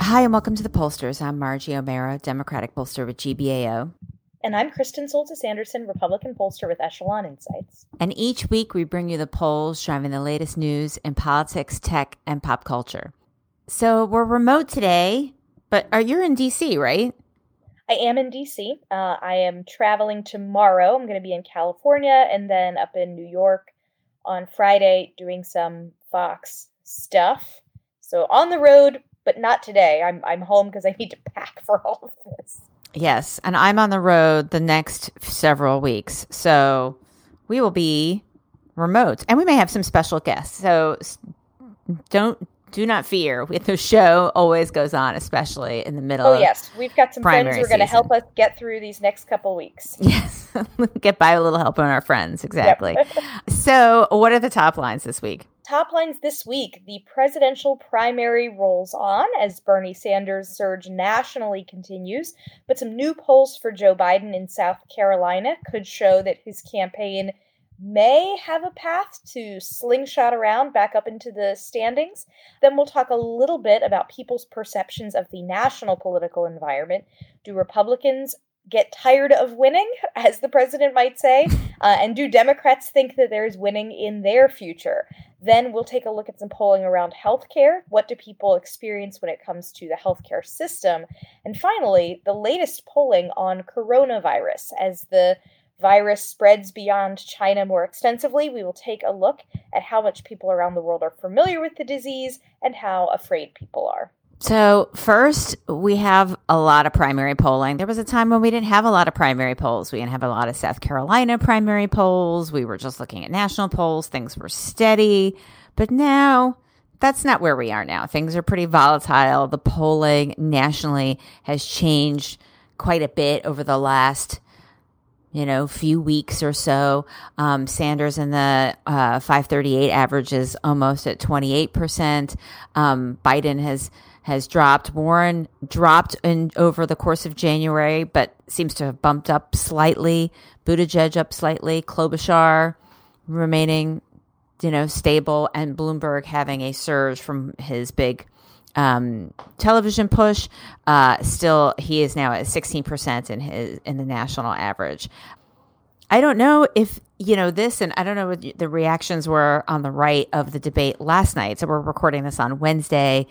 Hi, and welcome to the Pollsters. I'm Margie Omero, Democratic pollster with GBAO. And I'm Kristen Soltis Anderson, Republican pollster with Echelon Insights. And each week we bring you the polls driving the latest news in politics, tech, and pop culture. So we're remote today, but uh, are you in DC, right? I am in DC. Uh, I am traveling tomorrow. I'm going to be in California and then up in New York on Friday doing some Fox stuff. So on the road, but not today. I'm I'm home because I need to pack for all of this. Yes, and I'm on the road the next several weeks, so we will be remote, and we may have some special guests. So don't do not fear. The show always goes on, especially in the middle. Oh yes, we've got some friends who are going to help us get through these next couple weeks. Yes, get by a little help on our friends. Exactly. Yep. so, what are the top lines this week? Top lines this week: the presidential primary rolls on as Bernie Sanders' surge nationally continues, but some new polls for Joe Biden in South Carolina could show that his campaign may have a path to slingshot around back up into the standings. Then we'll talk a little bit about people's perceptions of the national political environment. Do Republicans get tired of winning, as the president might say? Uh, and do Democrats think that there is winning in their future? Then we'll take a look at some polling around healthcare. What do people experience when it comes to the healthcare system? And finally, the latest polling on coronavirus as the virus spreads beyond China more extensively, we will take a look at how much people around the world are familiar with the disease and how afraid people are. So, first, we have a lot of primary polling. There was a time when we didn't have a lot of primary polls. We didn't have a lot of South Carolina primary polls. We were just looking at national polls. Things were steady. But now, that's not where we are now. Things are pretty volatile. The polling nationally has changed quite a bit over the last you know, few weeks or so. Um, Sanders in the uh, 538 average is almost at 28%. Um, Biden has has dropped. Warren dropped in over the course of January, but seems to have bumped up slightly. Buttigieg up slightly. Klobuchar remaining, you know, stable, and Bloomberg having a surge from his big um, television push. Uh, still, he is now at 16% in his in the national average. I don't know if you know this, and I don't know what the reactions were on the right of the debate last night. So we're recording this on Wednesday.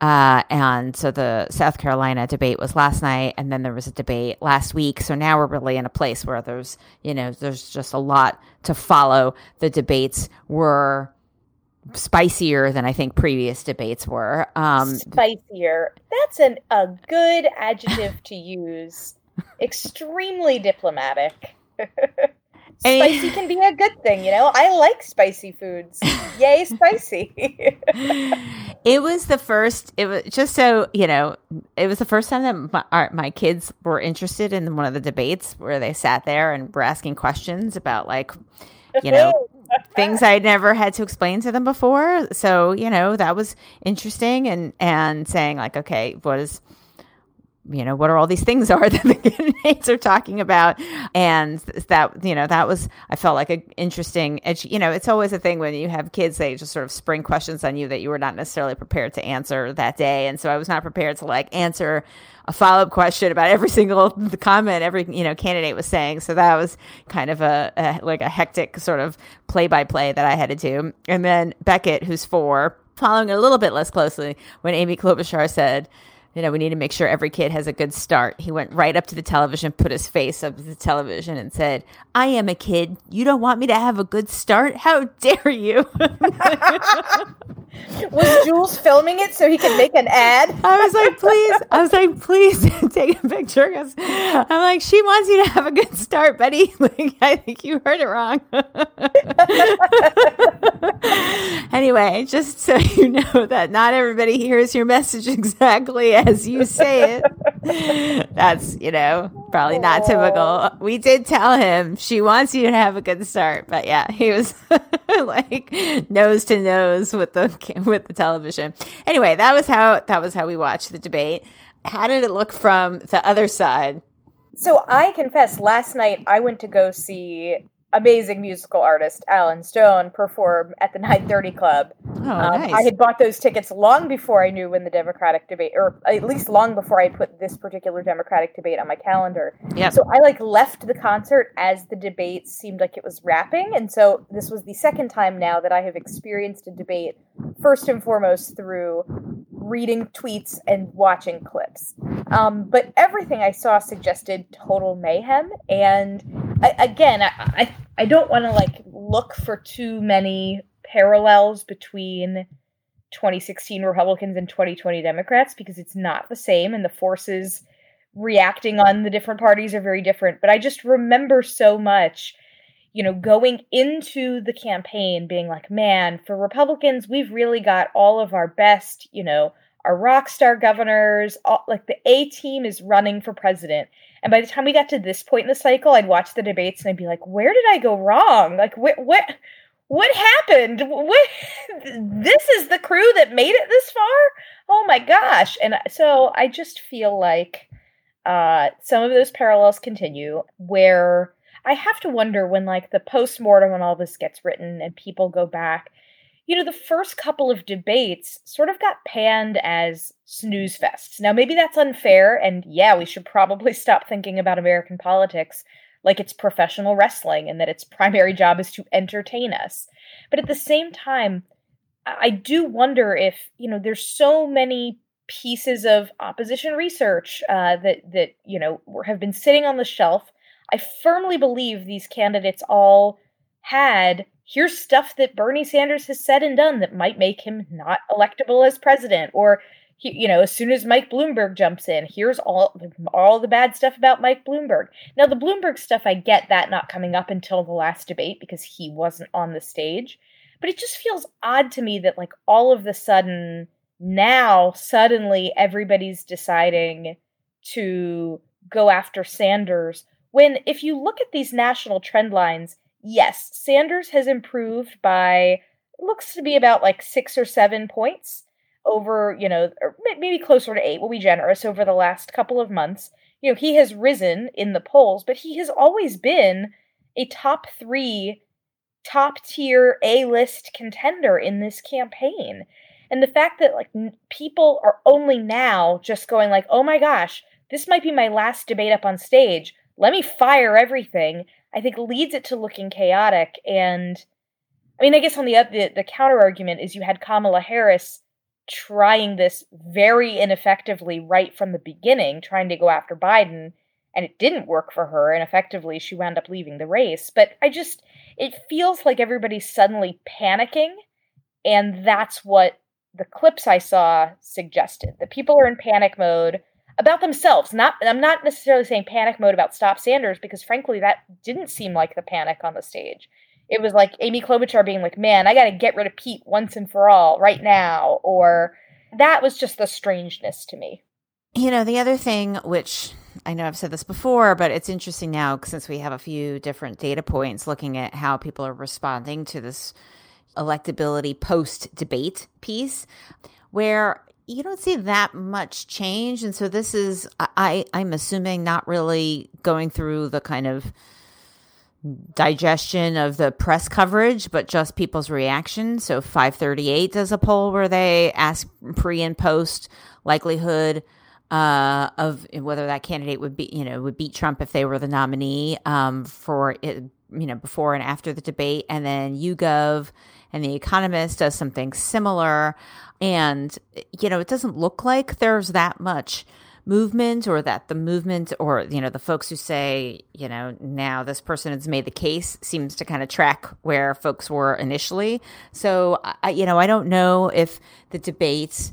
Uh, and so the South Carolina debate was last night, and then there was a debate last week. So now we're really in a place where there's, you know, there's just a lot to follow. The debates were spicier than I think previous debates were. Um, spicier. That's an, a good adjective to use. Extremely diplomatic. spicy can be a good thing, you know. I like spicy foods. Yay, spicy. it was the first. It was just so you know. It was the first time that my, our, my kids were interested in one of the debates where they sat there and were asking questions about like, you know, things I'd never had to explain to them before. So, you know, that was interesting and and saying like, okay, what is you know what are all these things are that the candidates are talking about and that you know that was i felt like an interesting you know it's always a thing when you have kids they just sort of spring questions on you that you were not necessarily prepared to answer that day and so i was not prepared to like answer a follow-up question about every single comment every you know candidate was saying so that was kind of a, a like a hectic sort of play-by-play that i had to do and then beckett who's four following a little bit less closely when amy klobuchar said you know, we need to make sure every kid has a good start. He went right up to the television, put his face up to the television, and said, I am a kid. You don't want me to have a good start? How dare you? was Jules filming it so he could make an ad? I was like, please. I was like, please take a picture. Because I'm like, she wants you to have a good start, Betty. Like, I think you heard it wrong. anyway, just so you know that not everybody hears your message exactly as you say it. That's, you know, probably not typical. We did tell him she wants you to have a good start, but yeah, he was like nose to nose with the with the television. Anyway, that was how that was how we watched the debate. How did it look from the other side? So I confess, last night I went to go see amazing musical artist Alan Stone perform at the 930 Club. Oh, um, nice. I had bought those tickets long before I knew when the Democratic debate, or at least long before I put this particular Democratic debate on my calendar. Yeah. So I like left the concert as the debate seemed like it was wrapping, and so this was the second time now that I have experienced a debate first and foremost through reading tweets and watching clips. Um, but everything I saw suggested total mayhem, and I, again, I, I I don't want to like look for too many parallels between 2016 Republicans and 2020 Democrats because it's not the same and the forces reacting on the different parties are very different. But I just remember so much, you know, going into the campaign being like, man, for Republicans, we've really got all of our best, you know, our rock star governors, all, like the A team is running for president. And by the time we got to this point in the cycle, I'd watch the debates and I'd be like, where did I go wrong? Like, what, what, what happened? What, this is the crew that made it this far? Oh my gosh. And so I just feel like uh, some of those parallels continue where I have to wonder when, like, the post mortem when all this gets written and people go back you know, the first couple of debates sort of got panned as snooze fests. Now, maybe that's unfair, and yeah, we should probably stop thinking about American politics like it's professional wrestling and that its primary job is to entertain us. But at the same time, I do wonder if, you know, there's so many pieces of opposition research uh, that that you know have been sitting on the shelf. I firmly believe these candidates all had here's stuff that Bernie Sanders has said and done that might make him not electable as president or you know as soon as Mike Bloomberg jumps in here's all all the bad stuff about Mike Bloomberg. Now the Bloomberg stuff I get that not coming up until the last debate because he wasn't on the stage. But it just feels odd to me that like all of the sudden now suddenly everybody's deciding to go after Sanders when if you look at these national trend lines yes, Sanders has improved by looks to be about like six or seven points over, you know, maybe closer to eight. We'll be generous over the last couple of months. You know, he has risen in the polls, but he has always been a top three, top tier A list contender in this campaign. And the fact that like n- people are only now just going like, oh my gosh, this might be my last debate up on stage. Let me fire everything. I think leads it to looking chaotic. And I mean, I guess on the the, the counter argument is you had Kamala Harris trying this very ineffectively right from the beginning, trying to go after Biden, and it didn't work for her. And effectively, she wound up leaving the race. But I just, it feels like everybody's suddenly panicking, and that's what the clips I saw suggested. That people are in panic mode about themselves. Not I'm not necessarily saying panic mode about Stop Sanders because frankly that didn't seem like the panic on the stage. It was like Amy Klobuchar being like, "Man, I got to get rid of Pete once and for all right now," or that was just the strangeness to me. You know, the other thing which I know I've said this before, but it's interesting now since we have a few different data points looking at how people are responding to this electability post debate piece where you don't see that much change and so this is i i'm assuming not really going through the kind of digestion of the press coverage but just people's reaction. So 538 does a poll where they ask pre and post likelihood uh, of whether that candidate would be you know would beat trump if they were the nominee um, for it you know before and after the debate. And then YouGov and the economist does something similar and, you know, it doesn't look like there's that much movement or that the movement or, you know, the folks who say, you know, now this person has made the case seems to kind of track where folks were initially. So, I, you know, I don't know if the debates.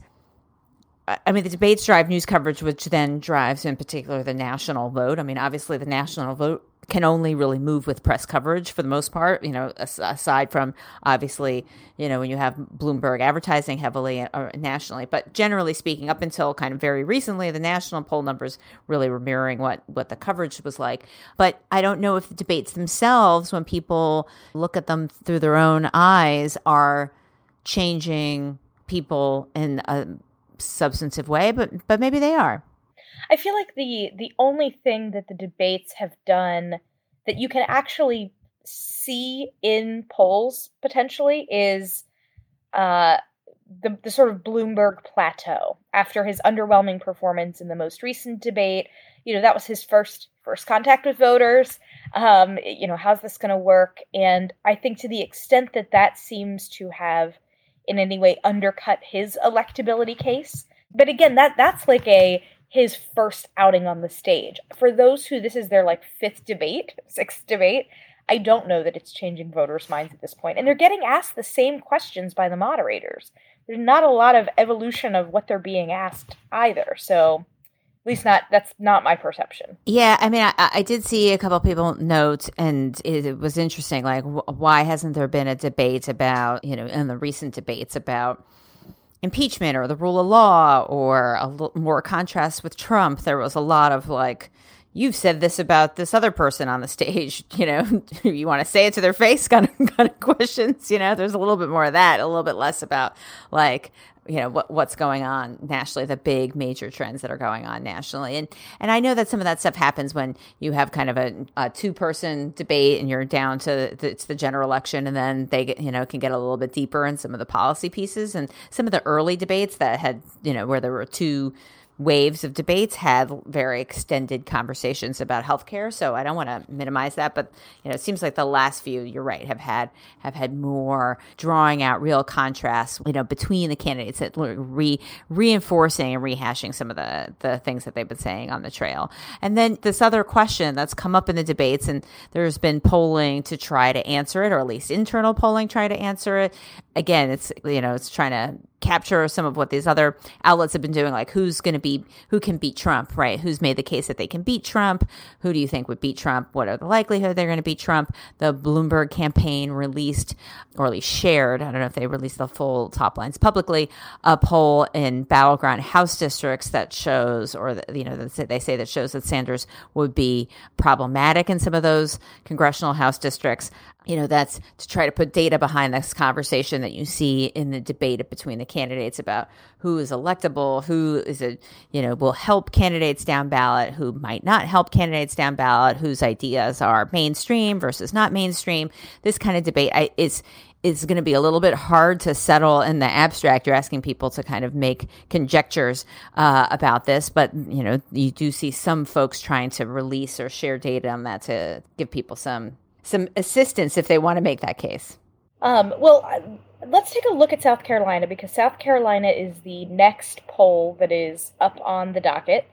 I mean, the debates drive news coverage, which then drives, in particular, the national vote. I mean, obviously, the national vote can only really move with press coverage for the most part, you know, aside from obviously, you know, when you have Bloomberg advertising heavily uh, nationally. But generally speaking, up until kind of very recently, the national poll numbers really were mirroring what, what the coverage was like. But I don't know if the debates themselves, when people look at them through their own eyes, are changing people in a substantive way, but but maybe they are. I feel like the the only thing that the debates have done that you can actually see in polls potentially is uh, the, the sort of Bloomberg plateau after his underwhelming performance in the most recent debate. You know, that was his first first contact with voters. Um, you know, how's this going to work? And I think to the extent that that seems to have in any way undercut his electability case. But again, that that's like a his first outing on the stage. For those who this is their like fifth debate, sixth debate, I don't know that it's changing voters' minds at this point. And they're getting asked the same questions by the moderators. There's not a lot of evolution of what they're being asked either. So at least not that's not my perception. Yeah, I mean, I, I did see a couple people note, and it, it was interesting. Like, why hasn't there been a debate about you know in the recent debates about impeachment or the rule of law or a l- more contrast with Trump? There was a lot of like you've said this about this other person on the stage, you know, you want to say it to their face kind of, kind of questions, you know, there's a little bit more of that, a little bit less about like, you know what what's going on nationally the big major trends that are going on nationally. And and i know that some of that stuff happens when you have kind of a, a two person debate and you're down to the, it's the general election and then they get you know can get a little bit deeper in some of the policy pieces. And some of the early debates that had you know where there were two waves of debates have very extended conversations about healthcare. So I don't want to minimize that, but you know, it seems like the last few, you're right, have had have had more drawing out real contrasts, you know, between the candidates that re reinforcing and rehashing some of the the things that they've been saying on the trail. And then this other question that's come up in the debates, and there's been polling to try to answer it, or at least internal polling try to answer it. Again, it's you know, it's trying to capture some of what these other outlets have been doing like who's going to be who can beat trump right? Who's made the case that they can beat trump? Who do you think would beat trump? What are the likelihood they're going to beat trump? The bloomberg campaign released or at least shared i don't know if they released the full top lines publicly a poll in battleground house districts that shows or you know they say that shows that sanders would be problematic in some of those congressional house districts you know that's to try to put data behind this conversation that you see in the debate between the candidates about who is electable who is a you know will help candidates down ballot who might not help candidates down ballot whose ideas are mainstream versus not mainstream this kind of debate I, is is going to be a little bit hard to settle in the abstract. You're asking people to kind of make conjectures uh, about this, but you know you do see some folks trying to release or share data on that to give people some some assistance if they want to make that case. Um, well, let's take a look at South Carolina because South Carolina is the next poll that is up on the docket.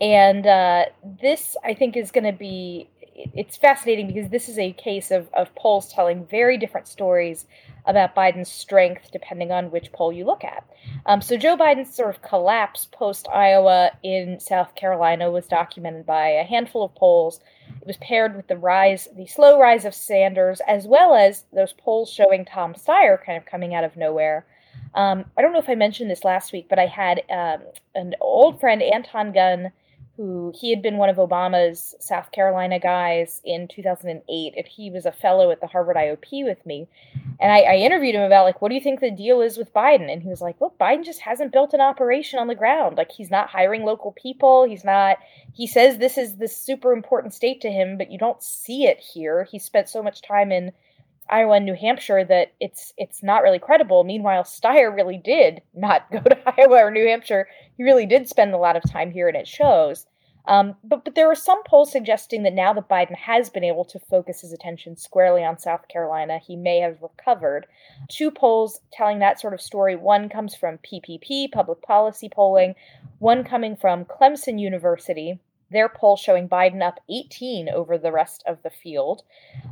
And uh, this, I think, is going to be it's fascinating because this is a case of, of polls telling very different stories about Biden's strength depending on which poll you look at. Um, so Joe Biden's sort of collapse post Iowa in South Carolina was documented by a handful of polls. It was paired with the rise, the slow rise of Sanders, as well as those polls showing Tom Steyer kind of coming out of nowhere. Um, I don't know if I mentioned this last week, but I had um, an old friend, Anton Gunn, who he had been one of Obama's South Carolina guys in 2008, and he was a fellow at the Harvard IOP with me. And I, I, interviewed him about like, what do you think the deal is with Biden? And he was like, look, Biden just hasn't built an operation on the ground. Like he's not hiring local people. He's not. He says this is this super important state to him, but you don't see it here. He spent so much time in Iowa and New Hampshire that it's it's not really credible. Meanwhile, Steyer really did not go to Iowa or New Hampshire. He really did spend a lot of time here, and it shows. Um, but but there are some polls suggesting that now that Biden has been able to focus his attention squarely on South Carolina, he may have recovered. Two polls telling that sort of story. One comes from PPP, public policy polling. One coming from Clemson University their poll showing Biden up 18 over the rest of the field.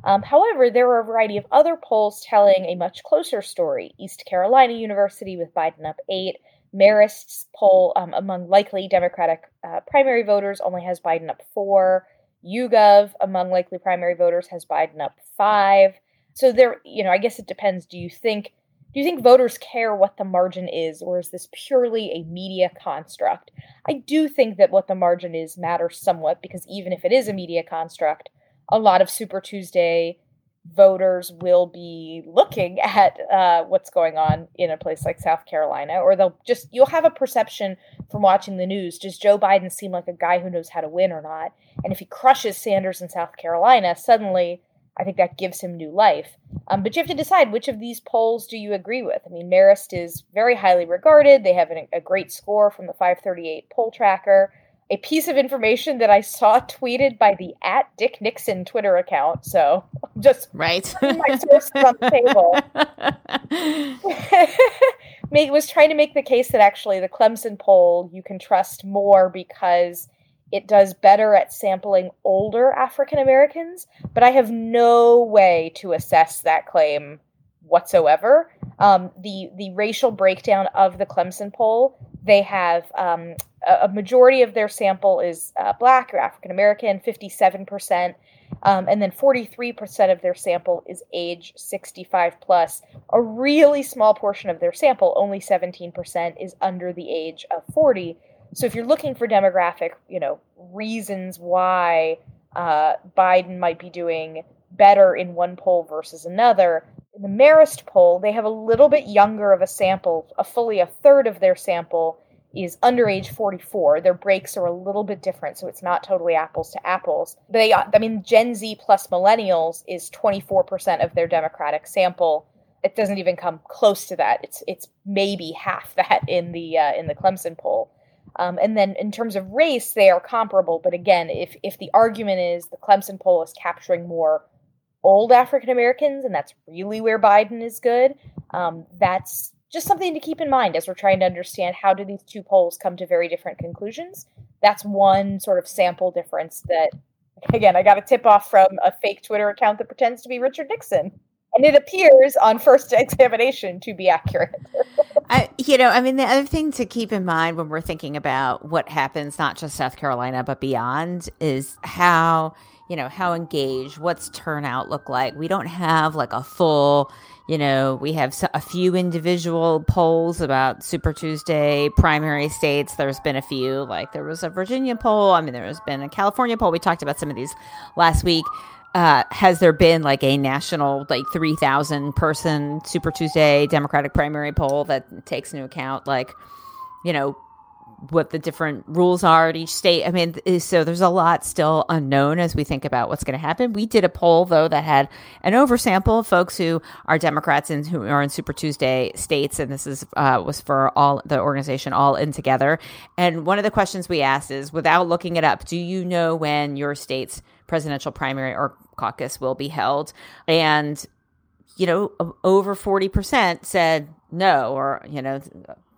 Um, however, there were a variety of other polls telling a much closer story. East Carolina University with Biden up 8. Marist's poll um, among likely Democratic uh, primary voters only has Biden up 4. YouGov among likely primary voters has Biden up 5. So there, you know, I guess it depends. Do you think do you think voters care what the margin is, or is this purely a media construct? I do think that what the margin is matters somewhat because even if it is a media construct, a lot of Super Tuesday voters will be looking at uh, what's going on in a place like South Carolina, or they'll just, you'll have a perception from watching the news. Does Joe Biden seem like a guy who knows how to win or not? And if he crushes Sanders in South Carolina, suddenly I think that gives him new life. Um, but you have to decide which of these polls do you agree with. I mean, Marist is very highly regarded. They have an, a great score from the 538 poll tracker. A piece of information that I saw tweeted by the at Dick Nixon Twitter account. So just right, my sources on the table. Make, was trying to make the case that actually the Clemson poll you can trust more because it does better at sampling older African Americans, but I have no way to assess that claim whatsoever. Um, the the racial breakdown of the Clemson poll, they have um, a, a, majority of their sample is uh, black or African American, fifty seven percent, um, and then forty three percent of their sample is age sixty five plus. A really small portion of their sample, only seventeen percent, is under the age of forty. So if you're looking for demographic, you know, reasons why uh, Biden might be doing better in one poll versus another, in the Marist poll, they have a little bit younger of a sample. A fully a third of their sample is under age 44. Their breaks are a little bit different, so it's not totally apples to apples. They, I mean, Gen Z plus millennials is 24% of their Democratic sample. It doesn't even come close to that. It's it's maybe half that in the uh, in the Clemson poll. Um, and then in terms of race, they are comparable. But again, if if the argument is the Clemson poll is capturing more old African Americans, and that's really where Biden is good, um, that's just something to keep in mind as we're trying to understand how do these two polls come to very different conclusions. That's one sort of sample difference that, again, I got a tip off from a fake Twitter account that pretends to be Richard Nixon and it appears on first examination to be accurate. I, you know, I mean, the other thing to keep in mind when we're thinking about what happens, not just South Carolina, but beyond, is how, you know, how engaged, what's turnout look like. We don't have like a full, you know, we have a few individual polls about Super Tuesday primary states. There's been a few, like there was a Virginia poll. I mean, there has been a California poll. We talked about some of these last week uh, has there been like a national like 3000 person super tuesday democratic primary poll that takes into account like you know what the different rules are at each state. I mean, so there's a lot still unknown as we think about what's going to happen. We did a poll though that had an oversample of folks who are Democrats and who are in Super Tuesday states, and this is uh, was for all the organization all in together. And one of the questions we asked is, without looking it up, do you know when your state's presidential primary or caucus will be held? And you know, over forty percent said no, or you know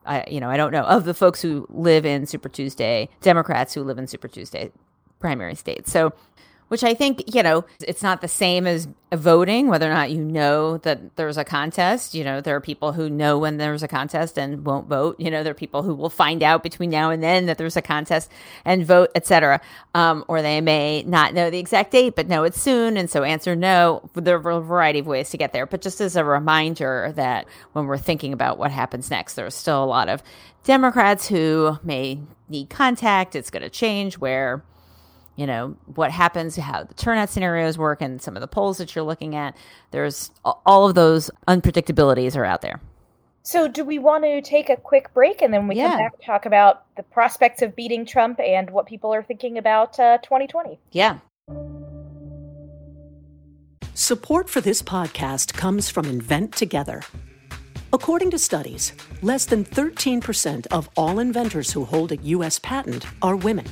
I you know I don't know of the folks who live in Super Tuesday Democrats who live in Super Tuesday primary states. So which I think, you know, it's not the same as voting, whether or not you know that there's a contest. You know, there are people who know when there's a contest and won't vote. You know, there are people who will find out between now and then that there's a contest and vote, etc. Um, or they may not know the exact date, but know it's soon. And so answer no. There are a variety of ways to get there. But just as a reminder that when we're thinking about what happens next, there's still a lot of Democrats who may need contact. It's going to change where you know what happens how the turnout scenarios work and some of the polls that you're looking at there's all of those unpredictabilities are out there so do we want to take a quick break and then we yeah. come back talk about the prospects of beating trump and what people are thinking about uh, 2020 yeah support for this podcast comes from invent together According to studies, less than 13% of all inventors who hold a U.S. patent are women.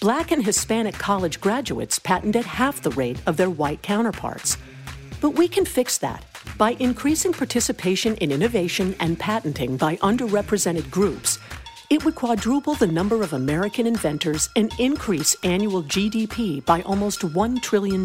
Black and Hispanic college graduates patent at half the rate of their white counterparts. But we can fix that by increasing participation in innovation and patenting by underrepresented groups. It would quadruple the number of American inventors and increase annual GDP by almost $1 trillion.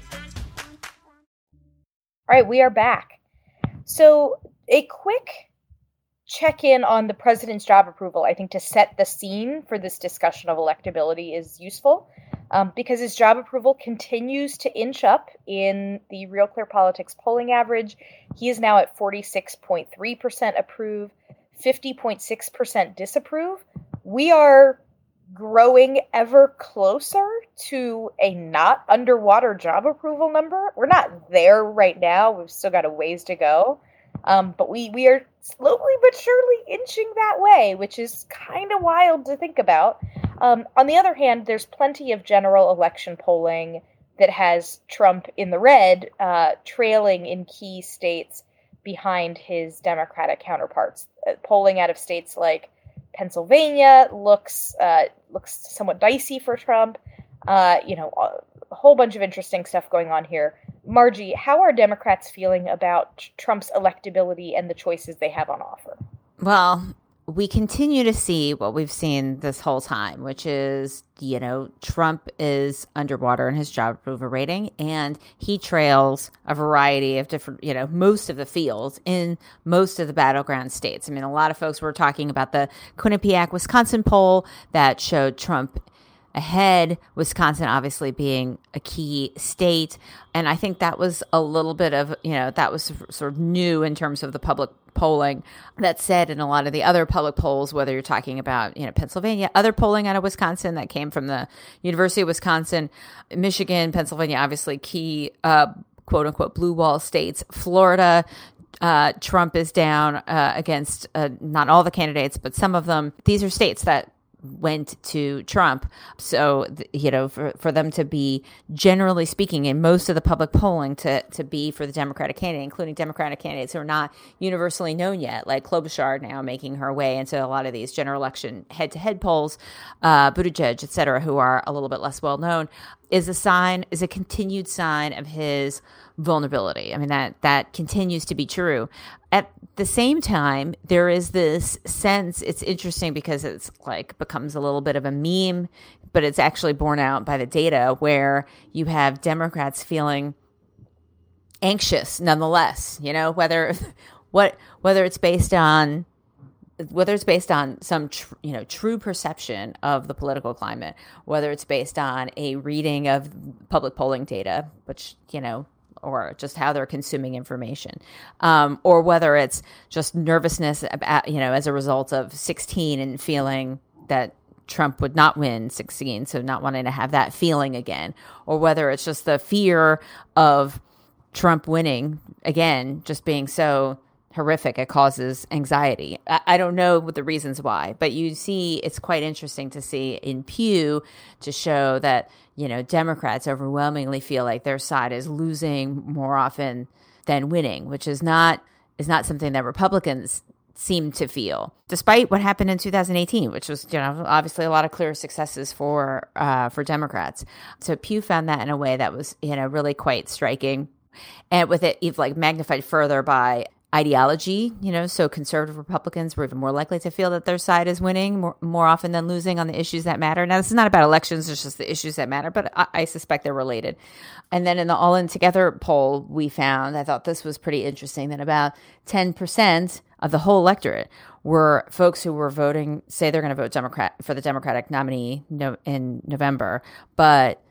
All right, we are back. So, a quick check in on the president's job approval, I think, to set the scene for this discussion of electability is useful. um, because his job approval continues to inch up in the Real Clear Politics polling average. He is now at 46.3% approve, 50.6% disapprove. We are growing ever closer to a not underwater job approval number. We're not there right now. We've still got a ways to go. Um, but we, we are slowly but surely inching that way, which is kind of wild to think about. Um, on the other hand, there's plenty of general election polling that has Trump in the red, uh, trailing in key states behind his Democratic counterparts. Uh, polling out of states like Pennsylvania looks uh, looks somewhat dicey for Trump. Uh, you know, a whole bunch of interesting stuff going on here. Margie, how are Democrats feeling about Trump's electability and the choices they have on offer? Well, we continue to see what we've seen this whole time, which is, you know, Trump is underwater in his job approval rating and he trails a variety of different, you know, most of the fields in most of the battleground states. I mean, a lot of folks were talking about the Quinnipiac, Wisconsin poll that showed Trump ahead, Wisconsin obviously being a key state. And I think that was a little bit of, you know, that was sort of new in terms of the public polling. That said, in a lot of the other public polls, whether you're talking about, you know, Pennsylvania, other polling out of Wisconsin that came from the University of Wisconsin, Michigan, Pennsylvania, obviously key, uh, quote unquote, blue wall states, Florida, uh, Trump is down uh, against uh, not all the candidates, but some of them. These are states that went to Trump. So, you know, for, for them to be, generally speaking, in most of the public polling, to, to be for the Democratic candidate, including Democratic candidates who are not universally known yet, like Klobuchar now making her way into a lot of these general election head to head polls, uh, Buttigieg, et cetera, who are a little bit less well known, is a sign, is a continued sign of his vulnerability. I mean that that continues to be true. At the same time, there is this sense. It's interesting because it's like becomes a little bit of a meme, but it's actually borne out by the data where you have Democrats feeling anxious nonetheless. You know whether what whether it's based on whether it's based on some tr- you know true perception of the political climate, whether it's based on a reading of public polling data, which you know or just how they're consuming information, um, or whether it's just nervousness, about, you know, as a result of 16 and feeling that Trump would not win 16, so not wanting to have that feeling again, or whether it's just the fear of Trump winning again, just being so horrific, it causes anxiety. I, I don't know the reasons why, but you see, it's quite interesting to see in Pew to show that you know, Democrats overwhelmingly feel like their side is losing more often than winning, which is not is not something that Republicans seem to feel, despite what happened in 2018, which was you know obviously a lot of clear successes for uh, for Democrats. So Pew found that in a way that was you know really quite striking, and with it like magnified further by ideology, you know, so conservative Republicans were even more likely to feel that their side is winning more, more often than losing on the issues that matter. Now, this is not about elections, it's just the issues that matter, but I, I suspect they're related. And then in the All In Together poll, we found, I thought this was pretty interesting, that about 10% of the whole electorate were folks who were voting, say they're going to vote Democrat for the Democratic nominee no, in November, but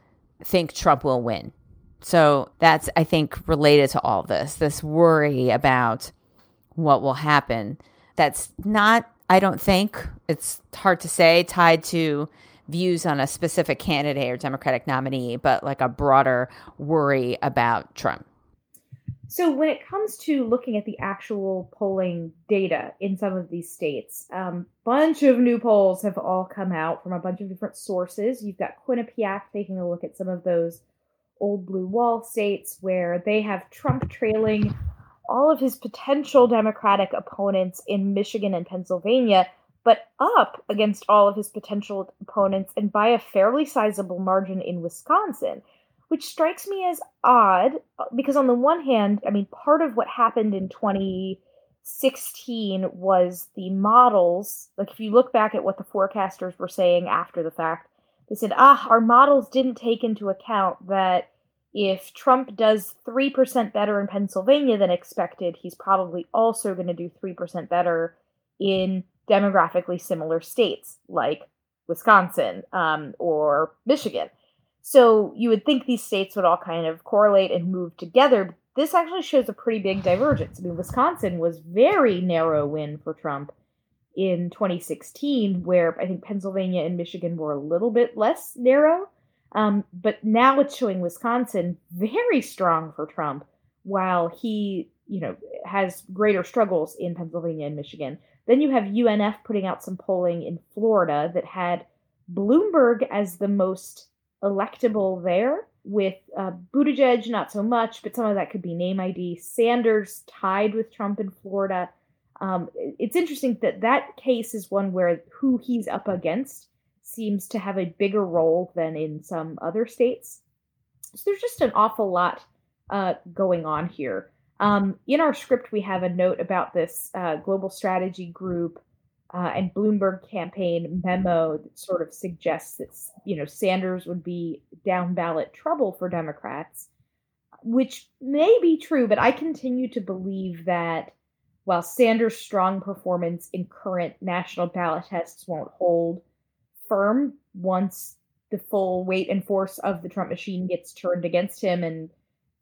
think Trump will win. So that's, I think, related to all this this worry about what will happen. That's not, I don't think, it's hard to say, tied to views on a specific candidate or Democratic nominee, but like a broader worry about Trump. So, when it comes to looking at the actual polling data in some of these states, a um, bunch of new polls have all come out from a bunch of different sources. You've got Quinnipiac taking a look at some of those old blue wall states where they have Trump trailing all of his potential Democratic opponents in Michigan and Pennsylvania, but up against all of his potential opponents and by a fairly sizable margin in Wisconsin, which strikes me as odd uh, because, on the one hand, I mean, part of what happened in 2016 was the models. Like, if you look back at what the forecasters were saying after the fact, they said, ah, our models didn't take into account that if Trump does 3% better in Pennsylvania than expected, he's probably also going to do 3% better in demographically similar states like Wisconsin um, or Michigan. So you would think these states would all kind of correlate and move together. This actually shows a pretty big divergence. I mean, Wisconsin was very narrow win for Trump in 2016, where I think Pennsylvania and Michigan were a little bit less narrow. Um, but now it's showing Wisconsin very strong for Trump, while he, you know, has greater struggles in Pennsylvania and Michigan. Then you have UNF putting out some polling in Florida that had Bloomberg as the most electable there, with uh, Buttigieg not so much, but some of that could be name ID. Sanders tied with Trump in Florida. Um, it's interesting that that case is one where who he's up against seems to have a bigger role than in some other states. So there's just an awful lot uh, going on here. Um, in our script, we have a note about this uh, global strategy group uh, and Bloomberg campaign memo that sort of suggests that you know Sanders would be down ballot trouble for Democrats, which may be true, but I continue to believe that while Sanders' strong performance in current national ballot tests won't hold firm once the full weight and force of the Trump machine gets turned against him and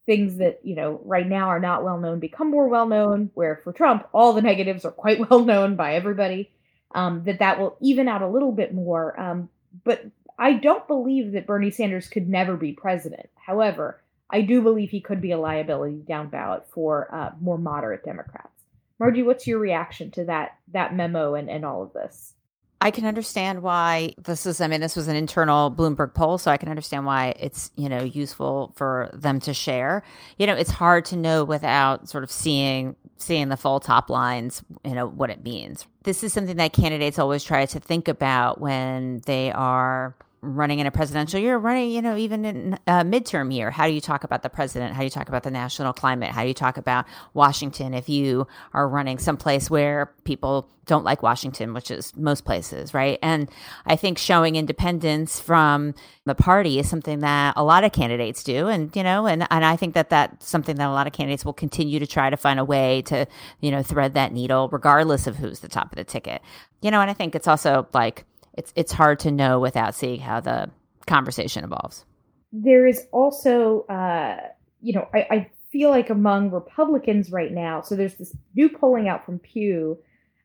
things that you know right now are not well known become more well known where for trump all the negatives are quite well known by everybody um, that that will even out a little bit more. Um, but I don't believe that Bernie Sanders could never be president. However, I do believe he could be a liability down ballot for uh, more moderate Democrats. Margie, what's your reaction to that that memo and, and all of this? I can understand why this is. I mean, this was an internal Bloomberg poll, so I can understand why it's you know useful for them to share. You know, it's hard to know without sort of seeing seeing the full top lines. You know what it means. This is something that candidates always try to think about when they are running in a presidential year, running, you know, even in a midterm year. How do you talk about the president? How do you talk about the national climate? How do you talk about Washington if you are running someplace where people don't like Washington, which is most places, right? And I think showing independence from the party is something that a lot of candidates do. And, you know, and, and I think that that's something that a lot of candidates will continue to try to find a way to, you know, thread that needle regardless of who's the top of the ticket. You know, and I think it's also like, it's it's hard to know without seeing how the conversation evolves. There is also, uh, you know, I, I feel like among Republicans right now. So there's this new polling out from Pew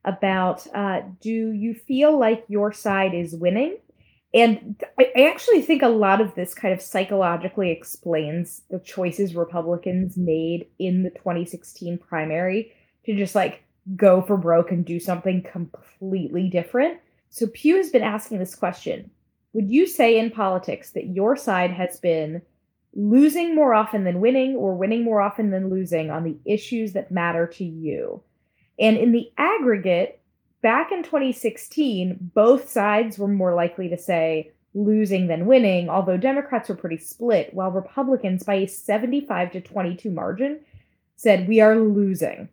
about uh, do you feel like your side is winning? And I, I actually think a lot of this kind of psychologically explains the choices Republicans made in the 2016 primary to just like go for broke and do something completely different. So Pew has been asking this question Would you say in politics that your side has been losing more often than winning or winning more often than losing on the issues that matter to you? And in the aggregate, back in 2016, both sides were more likely to say losing than winning, although Democrats were pretty split, while Republicans, by a 75 to 22 margin, said we are losing.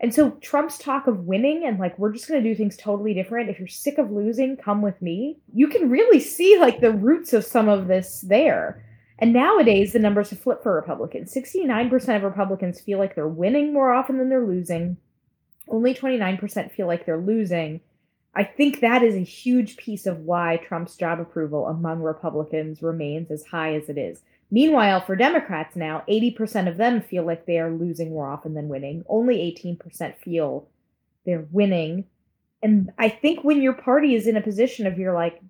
And so Trump's talk of winning and like we're just going to do things totally different. If you're sick of losing, come with me. You can really see like the roots of some of this there. And nowadays the numbers have flipped for Republicans. 69% of Republicans feel like they're winning more often than they're losing. Only 29% feel like they're losing. I think that is a huge piece of why Trump's job approval among Republicans remains as high as it is. Meanwhile, for Democrats now, 80% of them feel like they are losing more often than winning. Only 18% feel they're winning. And I think when your party is in a position of you're like,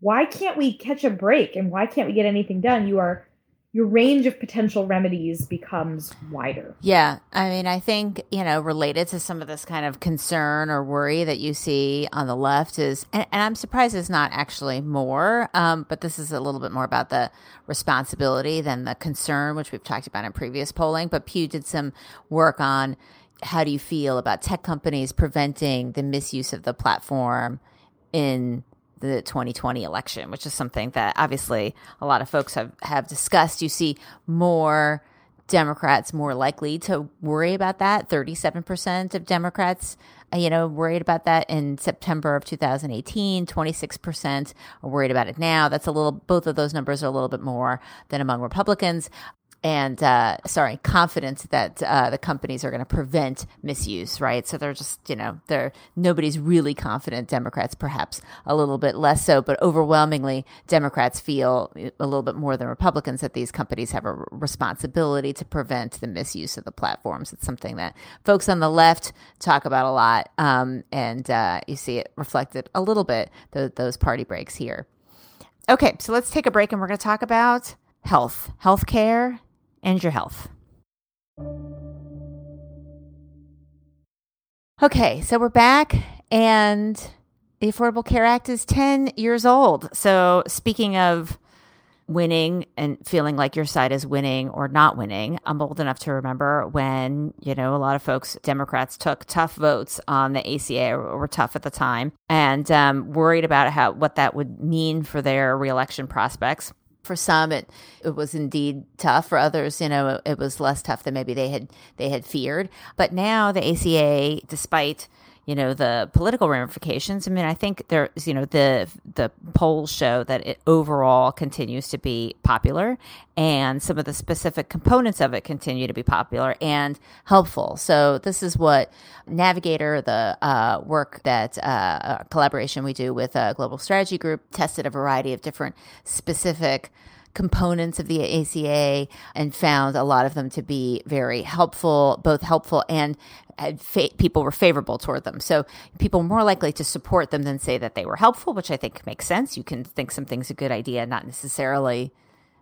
why can't we catch a break and why can't we get anything done? You are your range of potential remedies becomes wider. Yeah. I mean, I think, you know, related to some of this kind of concern or worry that you see on the left is, and, and I'm surprised it's not actually more, um, but this is a little bit more about the responsibility than the concern, which we've talked about in previous polling. But Pew did some work on how do you feel about tech companies preventing the misuse of the platform in the 2020 election, which is something that obviously a lot of folks have, have discussed. You see more Democrats more likely to worry about that. 37% of Democrats, uh, you know, worried about that in September of 2018. 26% are worried about it now. That's a little, both of those numbers are a little bit more than among Republicans. And uh, sorry, confident that uh, the companies are going to prevent misuse, right? So they're just, you know, they're nobody's really confident. Democrats, perhaps a little bit less so, but overwhelmingly, Democrats feel a little bit more than Republicans that these companies have a responsibility to prevent the misuse of the platforms. It's something that folks on the left talk about a lot, um, and uh, you see it reflected a little bit the, those party breaks here. Okay, so let's take a break, and we're going to talk about health, healthcare, and your health. Okay, so we're back, and the Affordable Care Act is 10 years old. So, speaking of winning and feeling like your side is winning or not winning, I'm old enough to remember when, you know, a lot of folks, Democrats, took tough votes on the ACA or were tough at the time and um, worried about how what that would mean for their reelection prospects for some it it was indeed tough. For others you know it, was less tough than maybe they had they had feared. But now the ACA despite you know the political ramifications. I mean i think there's you know the the polls show that it overall continues to be popular and some of the specific components of it continue to be popular and helpful. So this is what navigator the uh, work that uh, collaboration we do with a global strategy group tested a variety of different specific components of the ACA and found a lot of them to be very helpful, both helpful and fa- people were favorable toward them. So people more likely to support them than say that they were helpful, which I think makes sense. You can think something's a good idea, not necessarily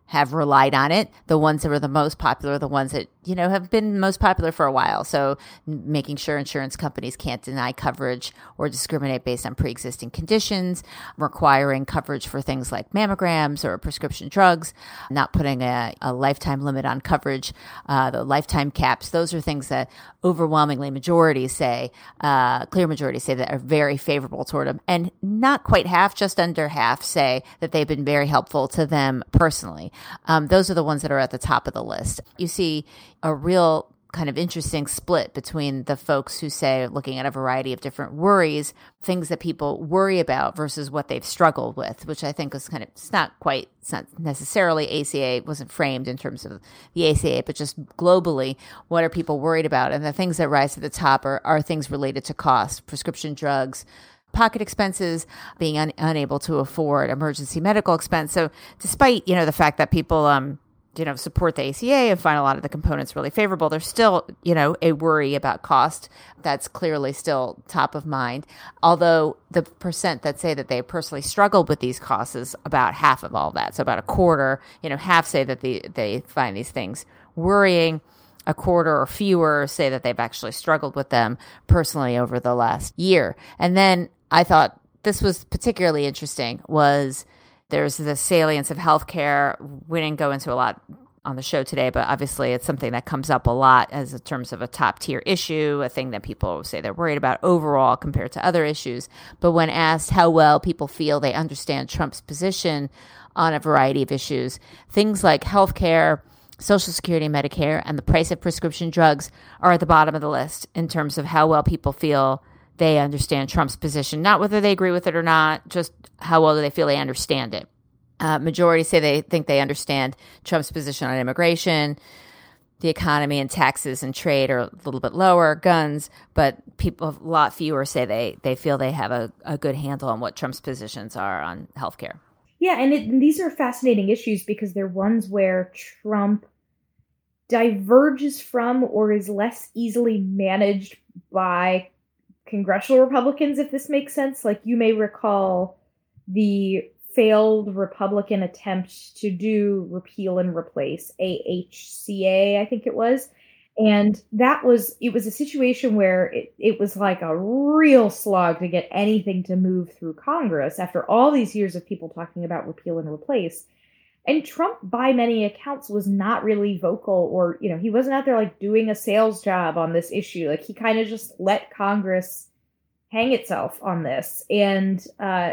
have relied on it. The ones that were the most popular, the ones that, you know, have been most popular for a while. So making sure insurance companies can't deny coverage or discriminate based on pre-existing conditions, requiring coverage for things like mammograms or prescription drugs, not putting a, a lifetime limit on coverage, uh, the lifetime caps. Those are things that overwhelmingly majority say, uh, clear majority say that are very favorable toward them. And not quite half, just under half say that they've been very helpful to them personally. Um, those are the ones that are at the top of the list. You see a real kind of interesting split between the folks who say looking at a variety of different worries, things that people worry about versus what they've struggled with, which I think was kind of it's not quite it's not necessarily ACA wasn't framed in terms of the ACA, but just globally, what are people worried about? And the things that rise to the top are, are things related to cost, prescription drugs, pocket expenses, being un- unable to afford emergency medical expense. So, despite you know the fact that people um, you know support the ACA and find a lot of the components really favorable, there's still you know a worry about cost that's clearly still top of mind. Although the percent that say that they personally struggled with these costs is about half of all that, so about a quarter. You know, half say that they they find these things worrying a quarter or fewer say that they've actually struggled with them personally over the last year. And then I thought this was particularly interesting was there's the salience of healthcare. We didn't go into a lot on the show today, but obviously it's something that comes up a lot as in terms of a top tier issue, a thing that people say they're worried about overall compared to other issues. But when asked how well people feel they understand Trump's position on a variety of issues, things like healthcare, Social Security, Medicare, and the price of prescription drugs are at the bottom of the list in terms of how well people feel they understand Trump's position, not whether they agree with it or not, just how well do they feel they understand it. Uh, majority say they think they understand Trump's position on immigration, the economy, and taxes and trade are a little bit lower, guns, but people, a lot fewer say they, they feel they have a, a good handle on what Trump's positions are on healthcare. Yeah, and, it, and these are fascinating issues because they're ones where Trump diverges from or is less easily managed by congressional Republicans, if this makes sense. Like you may recall the failed Republican attempt to do repeal and replace AHCA, I think it was. And that was, it was a situation where it, it was like a real slog to get anything to move through Congress after all these years of people talking about repeal and replace. And Trump, by many accounts, was not really vocal or, you know, he wasn't out there like doing a sales job on this issue. Like he kind of just let Congress hang itself on this. And uh,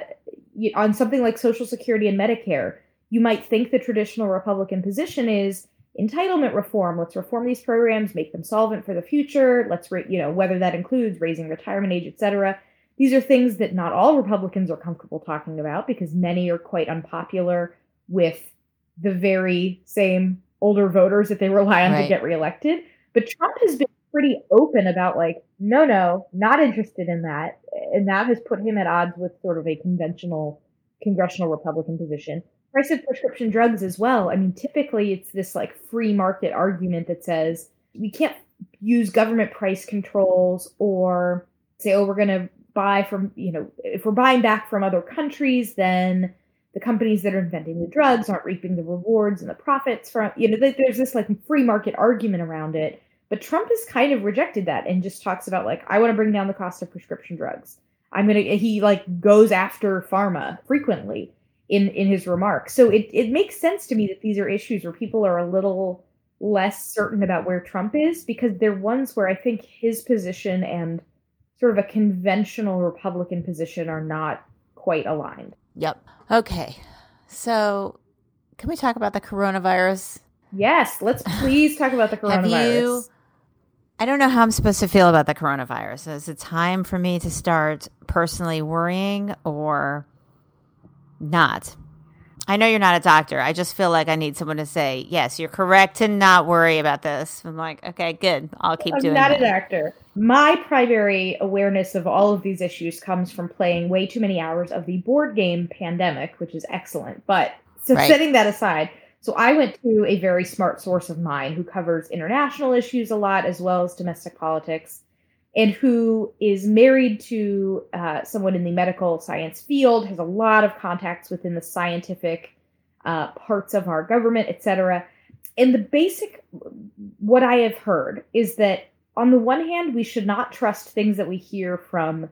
on something like Social Security and Medicare, you might think the traditional Republican position is entitlement reform. Let's reform these programs, make them solvent for the future. Let's, you know, whether that includes raising retirement age, et cetera. These are things that not all Republicans are comfortable talking about because many are quite unpopular with the very same older voters that they rely on Right. to get reelected. But Trump has been pretty open about like, no, no, not interested in that, and that has put him at odds with sort of a conventional congressional Republican position. Price of prescription drugs as well. I mean, typically it's this like free market argument that says we can't use government price controls or say, oh, we're going to buy from, you know, if we're buying back from other countries, then the companies that are inventing the drugs aren't reaping the rewards and the profits from, you know, there's this like free market argument around it. But Trump has kind of rejected that and just talks about like, I want to bring down the cost of prescription drugs. I'm gonna. He like goes after pharma frequently in in his remarks. So it it makes sense to me that these are issues where people are a little less certain about where Trump is because they're ones where I think his position and sort of a conventional Republican position are not quite aligned. Yep. Okay. So, can we talk about the coronavirus? Yes, let's please talk about the Have coronavirus. you? I don't know how I'm supposed to feel about the coronavirus. Is it time for me to start personally worrying or not? I know you're not a doctor. I just feel like I need someone to say, yes, you're correct to not worry about this. I'm like, okay, good. I'll keep I'm doing not that. an actor. My primary awareness of all of these issues comes from playing way too many hours of the board game Pandemic, which is excellent. But so Right. setting that aside, so I went to a very smart source of mine who covers international issues a lot as well as domestic politics, and who is married to uh, someone in the medical science field, has a lot of contacts within the scientific uh, parts of our government, etc. And the basic, what I have heard is that on the one hand, we should not trust things that we hear from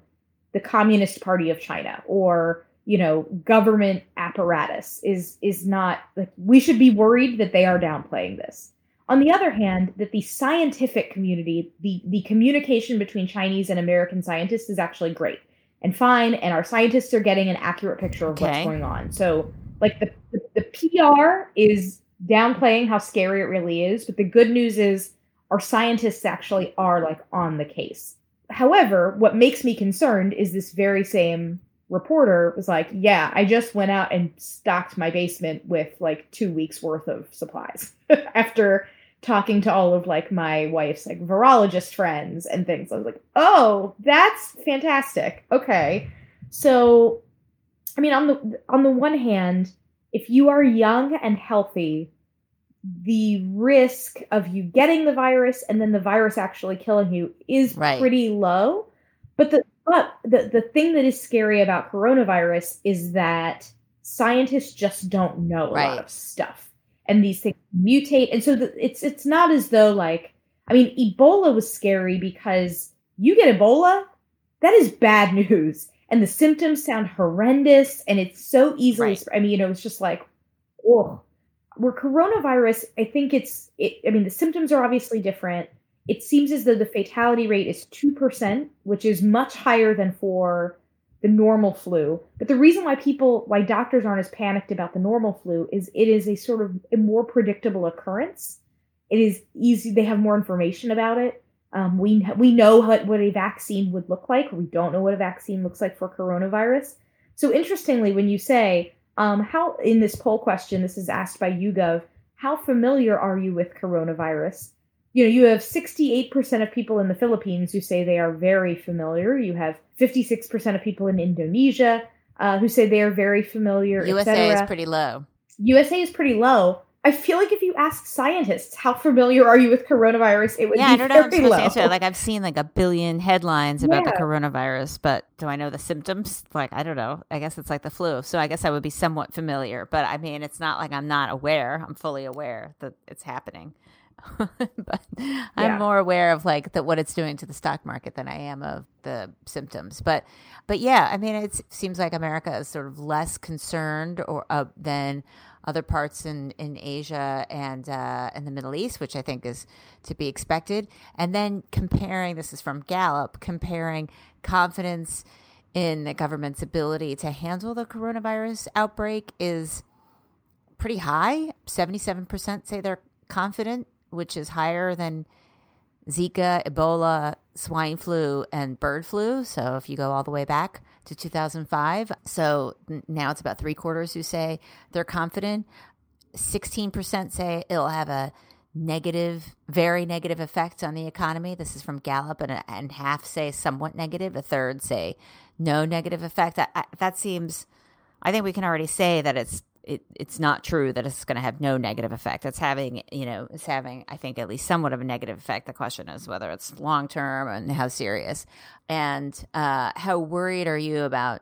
the Communist Party of China or you know government apparatus is is not like we should be worried that they are downplaying this. On the other hand, that the scientific community, the the communication between Chinese and American scientists is actually great and fine, and our scientists are getting an accurate picture of what's going on. So like the, the the PR is downplaying how scary it really is, but the good news is our scientists actually are like on the case. However, what makes me concerned is this very same reporter was like, "Yeah, I just went out and stocked my basement with like 2 weeks worth of supplies after talking to all of like my wife's like virologist friends and things." I was like, "Oh, that's fantastic. Okay." So, I mean, on the on the one hand, if you are young and healthy, the risk of you getting the virus and then the virus actually killing you is Right. pretty low. But the but the, the thing that is scary about coronavirus is that scientists just don't know a lot of stuff. And these things mutate. And so the, it's it's not as though like I mean Ebola was scary because you get Ebola, that is bad news. And the symptoms sound horrendous and it's so easily Right. I mean, you know, it's just like, oh, where coronavirus, I think it's, it, I mean, the symptoms are obviously different. It seems as though the fatality rate is 2%, which is much higher than for the normal flu. But the reason why people, why doctors aren't as panicked about the normal flu is it is a sort of a more predictable occurrence. It is easy, they have more information about it. Um, we we know what, what a vaccine would look like. We don't know what a vaccine looks like for coronavirus. So interestingly, when you say um, how in this poll question, this is asked by YouGov, how familiar are you with coronavirus? You know, you have 68% of people in the Philippines who say they are very familiar. You have 56% of people in Indonesia uh, who say they are very familiar. USA is pretty low. USA is pretty low. I feel like if you ask scientists how familiar are you with coronavirus, it would Yeah, I be don't know. I'm supposed low. to answer. Like I've seen like a billion headlines about the coronavirus, but do I know the symptoms? Like I don't know. I guess it's like the flu, so I guess I would be somewhat familiar. But I mean, it's not like I'm not aware. I'm fully aware that it's happening. but Yeah. I'm more aware of like the, what it's doing to the stock market than I am of the symptoms. But but yeah, I mean, it seems like America is sort of less concerned or uh, than other parts in, in Asia and uh, in the Middle East, which I think is to be expected. And then comparing, this is from Gallup, comparing confidence in the government's ability to handle the coronavirus outbreak is pretty high. 77% say they're confident, which is higher than Zika, Ebola, swine flu, and bird flu. So if you go all the way back to 2005, so now it's about three quarters who say they're confident. 16% say it'll have a negative, very negative effect on the economy. This is from Gallup, and, and half say somewhat negative. A third say no negative effect. That, that seems, I think we can already say that it's it, it's not true that it's going to have no negative effect. It's having, you know, it's having, I think, at least somewhat of a negative effect. The question is whether it's long term and how serious. And uh, how worried are you about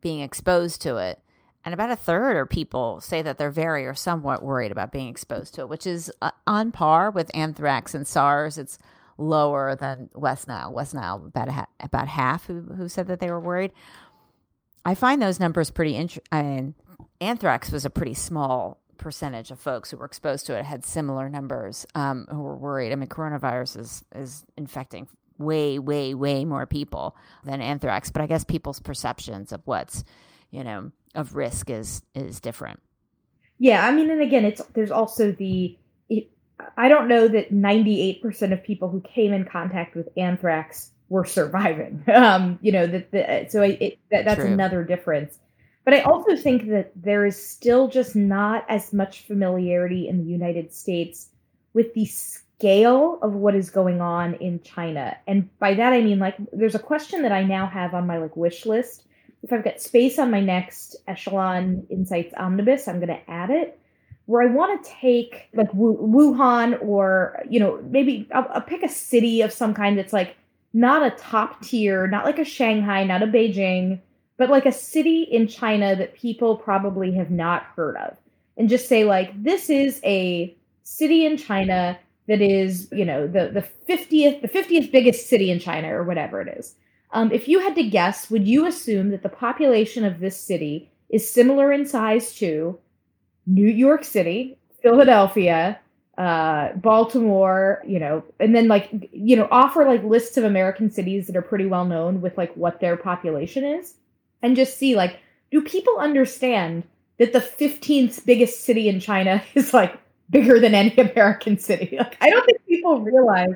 being exposed to it? And about a third of people say that they're very or somewhat worried about being exposed to it, which is uh, on par with anthrax and SARS. It's lower than West Nile. West Nile, about ha- about half who, who said that they were worried. I find those numbers pretty interesting. I mean, anthrax was a pretty small percentage of folks who were exposed to it had similar numbers um, who were worried. I mean, coronavirus is is infecting way, way, way more people than anthrax, but I guess people's perceptions of what's, you know, of risk is is different. Yeah, I mean, and again, it's there's also the. I don't know that 98% of people who came in contact with anthrax were surviving. Um, you know that the, so it, that, that's True. another difference. But I also think that there is still just not as much familiarity in the United States with the scale of what is going on in China. And by that I mean like there's a question that I now have on my like wish list. If I've got space on my next Echelon Insights Omnibus, I'm going to add it where I want to take like Wuhan or you know maybe I'll, I'll, pick a city of some kind that's like not a top tier, not like a Shanghai, not a Beijing, but like a city in China that people probably have not heard of. And just say, like, this is a city in China that is, you know, the, the 50th, the 50th biggest city in China or whatever it is. Um, if you had to guess, would you assume that the population of this city is similar in size to New York City, Philadelphia, uh, Baltimore, you know, and then like, you know, offer like lists of American cities that are pretty well known with like what their population is? and just see like do people understand that the 15th biggest city in China is like bigger than any American city? Like I don't think people realize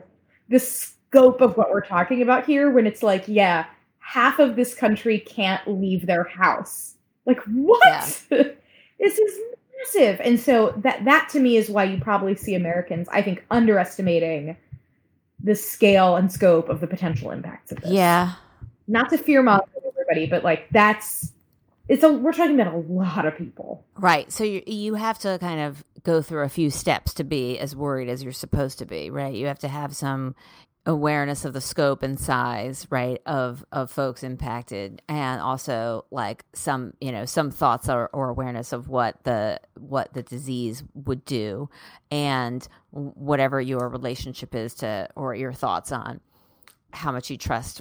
the scope of what we're talking about here when it's like, yeah, half of this country can't leave their house. Like what? Yeah. this is massive. And so that that to me is why you probably see Americans, I think, underestimating the scale and scope of the potential impacts of this. Yeah. Not to fear monger everybody, but like that's it's a we're talking about a lot of people. Right. So you you have to kind of go through a few steps to be as worried as you're supposed to be, right? You have to have some awareness of the scope and size right of of folks impacted and also like some you know some thoughts or, or awareness of what the what the disease would do and whatever your relationship is to or your thoughts on how much you trust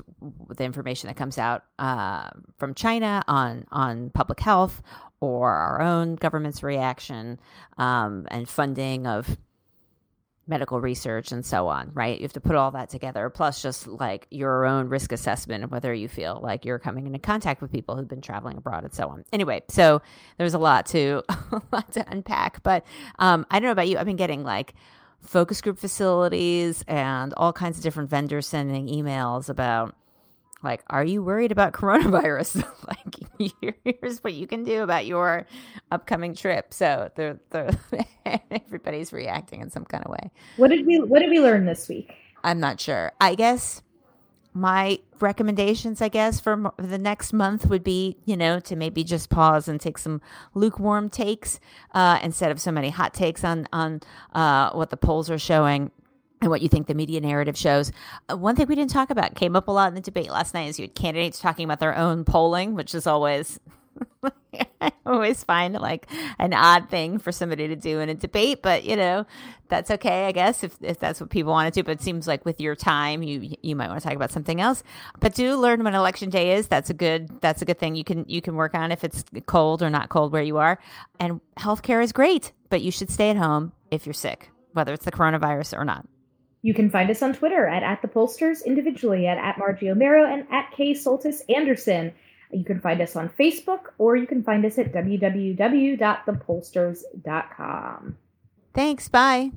the information that comes out uh, from China on on public health or our own government's reaction um, and funding of medical research and so on, right? You have to put all that together, plus just like your own risk assessment of whether you feel like you're coming into contact with people who've been traveling abroad and so on. Anyway, so there's a lot to a lot to unpack, but um, I don't know about you. I've been getting like focus group facilities and all kinds of different vendors sending emails about like are you worried about coronavirus? Like here's what you can do about your upcoming trip. So they're, they're everybody's reacting in some kind of way. What did we what did we learn this week? I'm not sure. I guess my recommendations, I guess, for the next month would be, you know, to maybe just pause and take some lukewarm takes uh, instead of so many hot takes on on uh, what the polls are showing and what you think the media narrative shows. Uh, one thing we didn't talk about came up a lot in the debate last night is you had candidates talking about their own polling, which is always I always find like an odd thing for somebody to do in a debate, but you know, that's okay, I guess, if, if that's what people want to do. But it seems like with your time, you you might want to talk about something else. But do learn when election day is. That's a good that's a good thing you can you can work on if it's cold or not cold where you are. And healthcare is great, but you should stay at home if you're sick, whether it's the coronavirus or not. You can find us on Twitter at, at the pollsters, individually at, at Margie Omero and at K Soltis Anderson. You can find us on Facebook or you can find us at www.thepollsters.com. Thanks. Bye.